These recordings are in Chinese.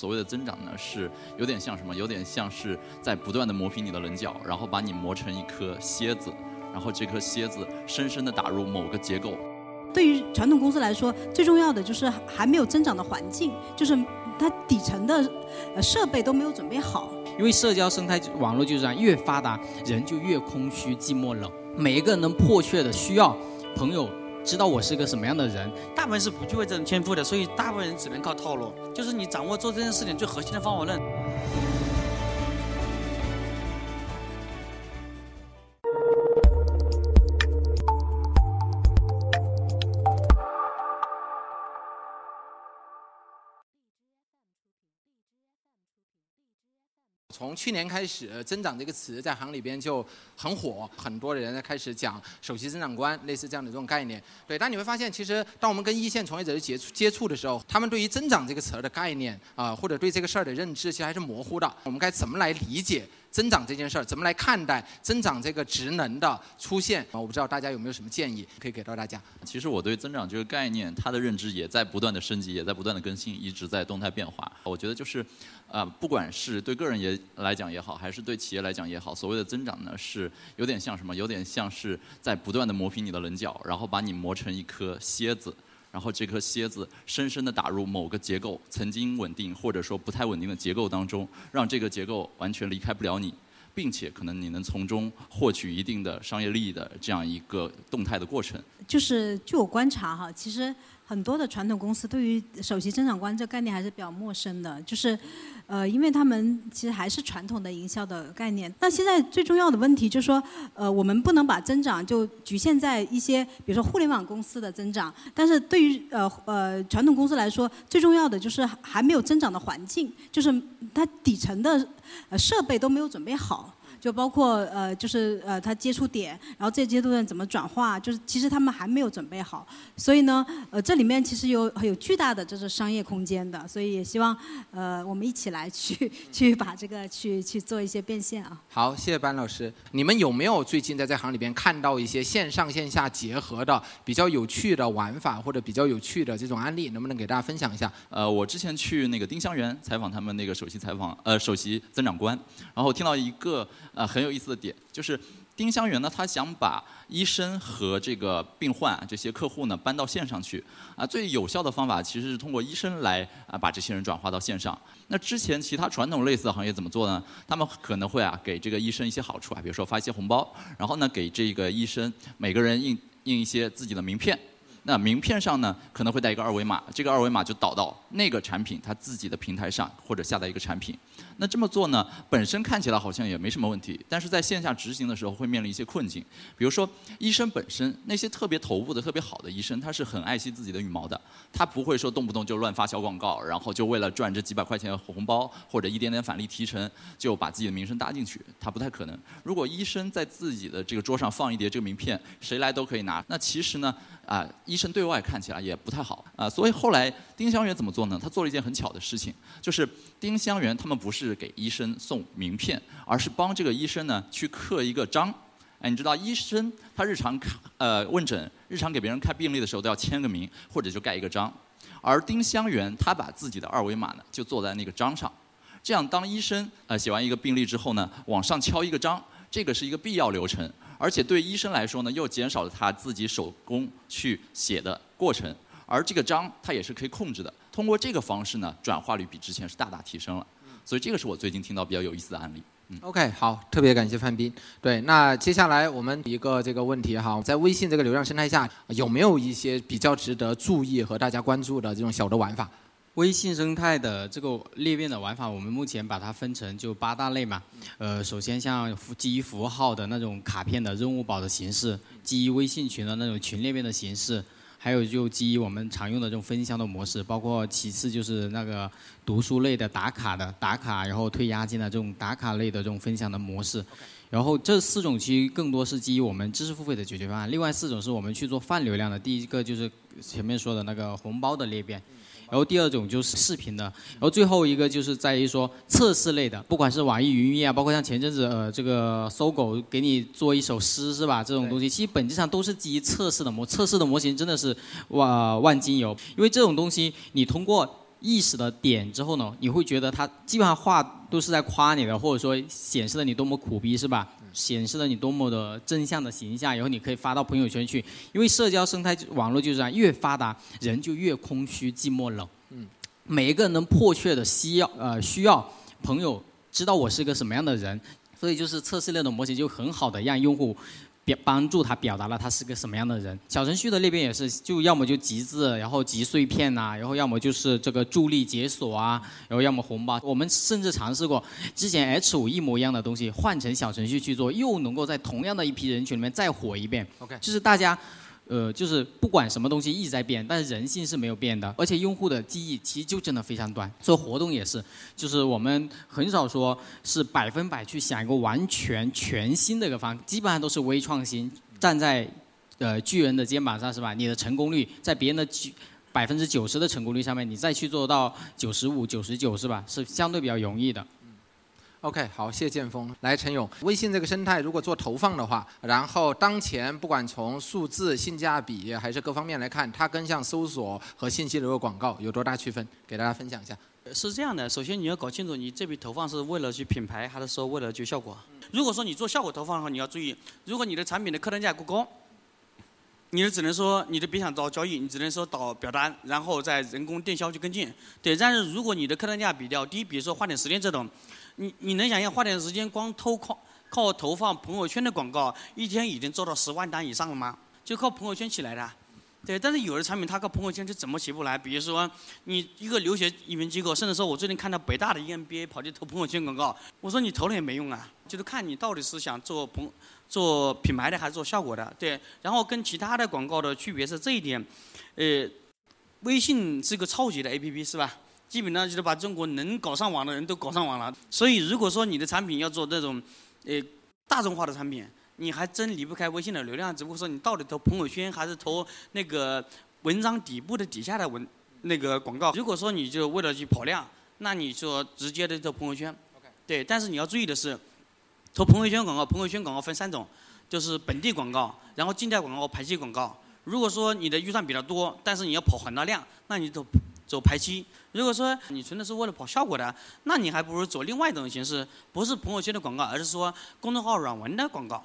所谓的增长呢，是有点像什么？有点像是在不断的磨平你的棱角，然后把你磨成一颗蝎子，然后这颗蝎子深深的打入某个结构。对于传统公司来说，最重要的就是还没有增长的环境，就是它底层的呃设备都没有准备好。因为社交生态网络就是这样，越发达人就越空虚、寂寞、冷。每一个人能迫切的需要朋友知道我是个什么样的人。大部分是不具备这种天赋的，所以大部分人只能靠套路。就是你掌握做这件事情最核心的方法论。从去年开始，“增长”这个词在行里边就很火，很多人开始讲首席增长官，类似这样的这种概念。对，但你会发现，其实当我们跟一线从业者接触接触的时候，他们对于“增长”这个词儿的概念啊，或者对这个事儿的认知，其实还是模糊的。我们该怎么来理解增长这件事儿？怎么来看待增长这个职能的出现？我不知道大家有没有什么建议可以给到大家。其实我对增长这个概念，它的认知也在不断的升级，也在不断的更新，一直在动态变化。我觉得就是。啊，不管是对个人也来讲也好，还是对企业来讲也好，所谓的增长呢，是有点像什么？有点像是在不断的磨平你的棱角，然后把你磨成一颗蝎子，然后这颗蝎子深深的打入某个结构，曾经稳定或者说不太稳定的结构当中，让这个结构完全离开不了你，并且可能你能从中获取一定的商业利益的这样一个动态的过程。就是据我观察哈，其实。很多的传统公司对于首席增长官这个概念还是比较陌生的，就是，呃，因为他们其实还是传统的营销的概念。那现在最重要的问题就是说，呃，我们不能把增长就局限在一些，比如说互联网公司的增长。但是对于呃呃传统公司来说，最重要的就是还没有增长的环境，就是它底层的设备都没有准备好。就包括呃，就是呃，他接触点，然后这阶段怎么转化，就是其实他们还没有准备好，所以呢，呃，这里面其实有有巨大的就是商业空间的，所以也希望呃，我们一起来去去把这个去去做一些变现啊。好，谢谢班老师。你们有没有最近在这行里边看到一些线上线下结合的比较有趣的玩法，或者比较有趣的这种案例，能不能给大家分享一下？呃，我之前去那个丁香园采访他们那个首席采访呃首席增长官，然后听到一个。啊，很有意思的点就是，丁香园呢，他想把医生和这个病患这些客户呢搬到线上去。啊，最有效的方法其实是通过医生来啊把这些人转化到线上。那之前其他传统类似的行业怎么做呢？他们可能会啊给这个医生一些好处啊，比如说发一些红包，然后呢给这个医生每个人印印一些自己的名片。那名片上呢，可能会带一个二维码，这个二维码就导到那个产品它自己的平台上，或者下载一个产品。那这么做呢，本身看起来好像也没什么问题，但是在线下执行的时候会面临一些困境。比如说，医生本身那些特别头部的、特别好的医生，他是很爱惜自己的羽毛的，他不会说动不动就乱发小广告，然后就为了赚这几百块钱的红包或者一点点返利提成，就把自己的名声搭进去，他不太可能。如果医生在自己的这个桌上放一叠这个名片，谁来都可以拿，那其实呢，啊。医生对外看起来也不太好啊，所以后来丁香园怎么做呢？他做了一件很巧的事情，就是丁香园他们不是给医生送名片，而是帮这个医生呢去刻一个章。哎，你知道医生他日常看呃问诊，日常给别人看病历的时候都要签个名或者就盖一个章，而丁香园他把自己的二维码呢就做在那个章上，这样当医生呃写完一个病历之后呢，往上敲一个章，这个是一个必要流程。而且对医生来说呢，又减少了他自己手工去写的过程，而这个章他也是可以控制的。通过这个方式呢，转化率比之前是大大提升了。所以这个是我最近听到比较有意思的案例。OK，好，特别感谢范斌。对，那接下来我们一个这个问题哈，在微信这个流量生态下，有没有一些比较值得注意和大家关注的这种小的玩法？微信生态的这个裂变的玩法，我们目前把它分成就八大类嘛。呃，首先像基于符号的那种卡片的任务宝的形式，基于微信群的那种群裂变的形式，还有就基于我们常用的这种分享的模式，包括其次就是那个读书类的打卡的打卡，然后退押金的这种打卡类的这种分享的模式。然后这四种其实更多是基于我们知识付费的解决方案，另外四种是我们去做泛流量的。第一个就是前面说的那个红包的裂变。然后第二种就是视频的，然后最后一个就是在于说测试类的，不管是网易云音乐啊，包括像前阵子呃这个搜狗给你做一首诗是吧？这种东西其实本质上都是基于测试的模，测试的模型真的是万万金油，因为这种东西你通过意识的点之后呢，你会觉得他基本上话都是在夸你的，或者说显示了你多么苦逼，是吧？显示了你多么的正向的形象，然后你可以发到朋友圈去。因为社交生态网络就是这样，越发达人就越空虚、寂寞、冷。嗯，每一个人能迫切的需要呃需要朋友知道我是个什么样的人，所以就是测试类的模型就很好的让用户。表帮助他表达了他是个什么样的人。小程序的那边也是，就要么就集字，然后集碎片呐，然后要么就是这个助力解锁啊，然后要么红包。我们甚至尝试过之前 H 五一模一样的东西换成小程序去做，又能够在同样的一批人群里面再火一遍。OK，就是大家。呃，就是不管什么东西一直在变，但是人性是没有变的，而且用户的记忆其实就真的非常短。做活动也是，就是我们很少说是百分百去想一个完全全新的一个方，基本上都是微创新，站在呃巨人的肩膀上是吧？你的成功率在别人的百分之九十的成功率上面，你再去做到九十五、九十九是吧？是相对比较容易的。OK，好，谢剑锋。来，陈勇，微信这个生态如果做投放的话，然后当前不管从数字、性价比还是各方面来看，它跟像搜索和信息流的广告有多大区分？给大家分享一下。是这样的，首先你要搞清楚，你这笔投放是为了去品牌，还是说为了去效果？如果说你做效果投放的话，你要注意，如果你的产品的客单价过高，你只能说你的别想找交易，你只能说导表单，然后再人工电销去跟进。对，但是如果你的客单价比较低，比如说花点时间这种。你你能想象花点时间光偷靠靠投放朋友圈的广告，一天已经做到十万单以上了吗？就靠朋友圈起来的，对。但是有的产品它靠朋友圈就怎么起不来？比如说你一个留学移民机构，甚至说我最近看到北大的 EMBA 跑去投朋友圈广告，我说你投了也没用啊，就是看你到底是想做朋做品牌的还是做效果的，对。然后跟其他的广告的区别是这一点，呃，微信是个超级的 APP 是吧？基本上就是把中国能搞上网的人都搞上网了，所以如果说你的产品要做这种，呃，大众化的产品，你还真离不开微信的流量。只不过说你到底投朋友圈还是投那个文章底部的底下的文那个广告。如果说你就为了去跑量，那你说直接的投朋友圈。对，但是你要注意的是，投朋友圈广告，朋友圈广告分三种，就是本地广告，然后静态广告、排期广告。如果说你的预算比较多，但是你要跑很大量，那你走走排期。如果说你纯粹是为了跑效果的，那你还不如走另外一种形式，不是朋友圈的广告，而是说公众号软文的广告，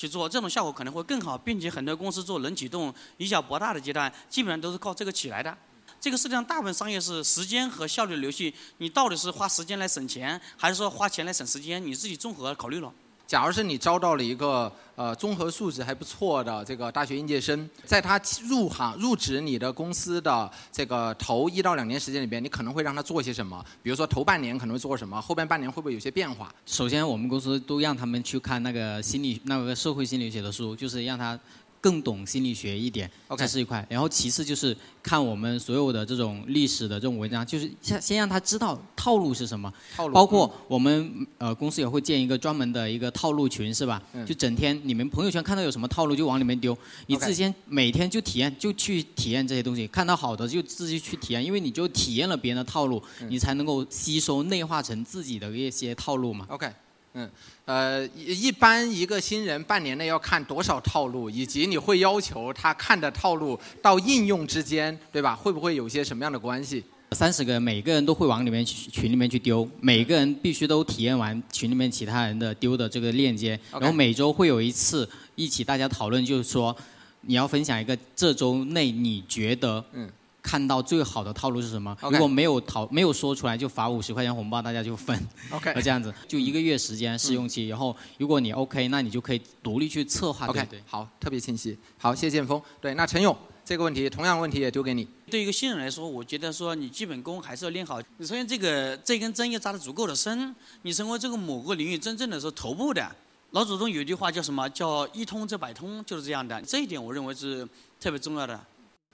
去做这种效果可能会更好，并且很多公司做冷启动、以小博大的阶段，基本上都是靠这个起来的。这个世界上大部分商业是时间和效率的游戏，你到底是花时间来省钱，还是说花钱来省时间？你自己综合考虑了。假如是你招到了一个呃综合素质还不错的这个大学应届生，在他入行入职你的公司的这个头一到两年时间里边，你可能会让他做些什么？比如说头半年可能会做什么，后边半年会不会有些变化？首先，我们公司都让他们去看那个心理那个社会心理学的书，就是让他。更懂心理学一点，这是一块。然后其次就是看我们所有的这种历史的这种文章，就是先先让他知道套路是什么。套路。包括我们呃公司也会建一个专门的一个套路群，是吧？就整天你们朋友圈看到有什么套路就往里面丢，你自己先每天就体验，就去体验这些东西。看到好的就自己去体验，因为你就体验了别人的套路，你才能够吸收内化成自己的一些套路嘛。OK。嗯，呃，一般一个新人半年内要看多少套路，以及你会要求他看的套路到应用之间，对吧？会不会有些什么样的关系？三十个人，每个人都会往里面群里面去丢，每个人必须都体验完群里面其他人的丢的这个链接，然后每周会有一次一起大家讨论，就是说你要分享一个这周内你觉得嗯。看到最好的套路是什么？如果没有讨没有说出来，就罚五十块钱红包，大家就分。OK，这样子就一个月时间试用期，然后如果你 OK，那你就可以独立去策划。OK，好，特别清晰。好，谢谢剑锋。对，那陈勇这个问题，同样问题也丢给你。对一个新人来说，我觉得说你基本功还是要练好。你首先这个这根针要扎得足够的深，你成为这个某个领域真正的是头部的。老祖宗有一句话叫什么？叫一通则百通，就是这样的。这一点我认为是特别重要的。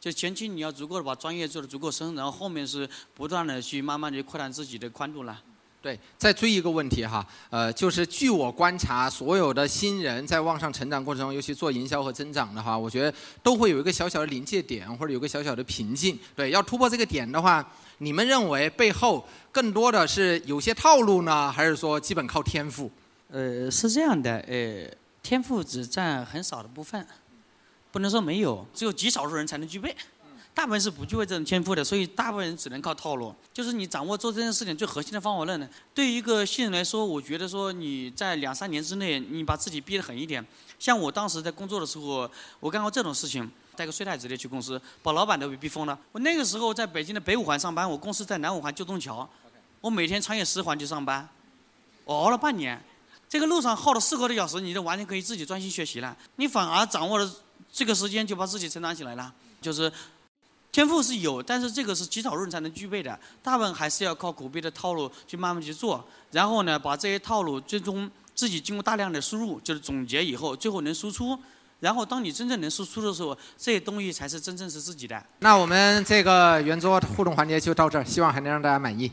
就前期你要足够的把专业做的足够深，然后后面是不断的去慢慢的扩展自己的宽度了。对，再追一个问题哈，呃，就是据我观察，所有的新人在往上成长过程中，尤其做营销和增长的话，我觉得都会有一个小小的临界点，或者有个小小的瓶颈。对，要突破这个点的话，你们认为背后更多的是有些套路呢，还是说基本靠天赋？呃，是这样的，呃，天赋只占很少的部分。不能说没有，只有极少数人才能具备。大部分是不具备这种天赋的，所以大部分人只能靠套路。就是你掌握做这件事情最核心的方法论呢，对于一个新人来说，我觉得说你在两三年之内，你把自己逼得狠一点。像我当时在工作的时候，我干过这种事情，带个睡袋直接去公司，把老板都给逼疯了。我那个时候在北京的北五环上班，我公司在南五环旧东桥，我每天穿越十环去上班，我熬了半年，这个路上耗了四个多小时，你就完全可以自己专心学习了。你反而掌握了这个时间，就把自己成长起来了，就是。天赋是有，但是这个是极少数人才能具备的，大部分还是要靠苦逼的套路去慢慢去做，然后呢，把这些套路最终自己经过大量的输入，就是总结以后，最后能输出，然后当你真正能输出的时候，这些东西才是真正是自己的。那我们这个圆桌互动环节就到这儿，希望还能让大家满意。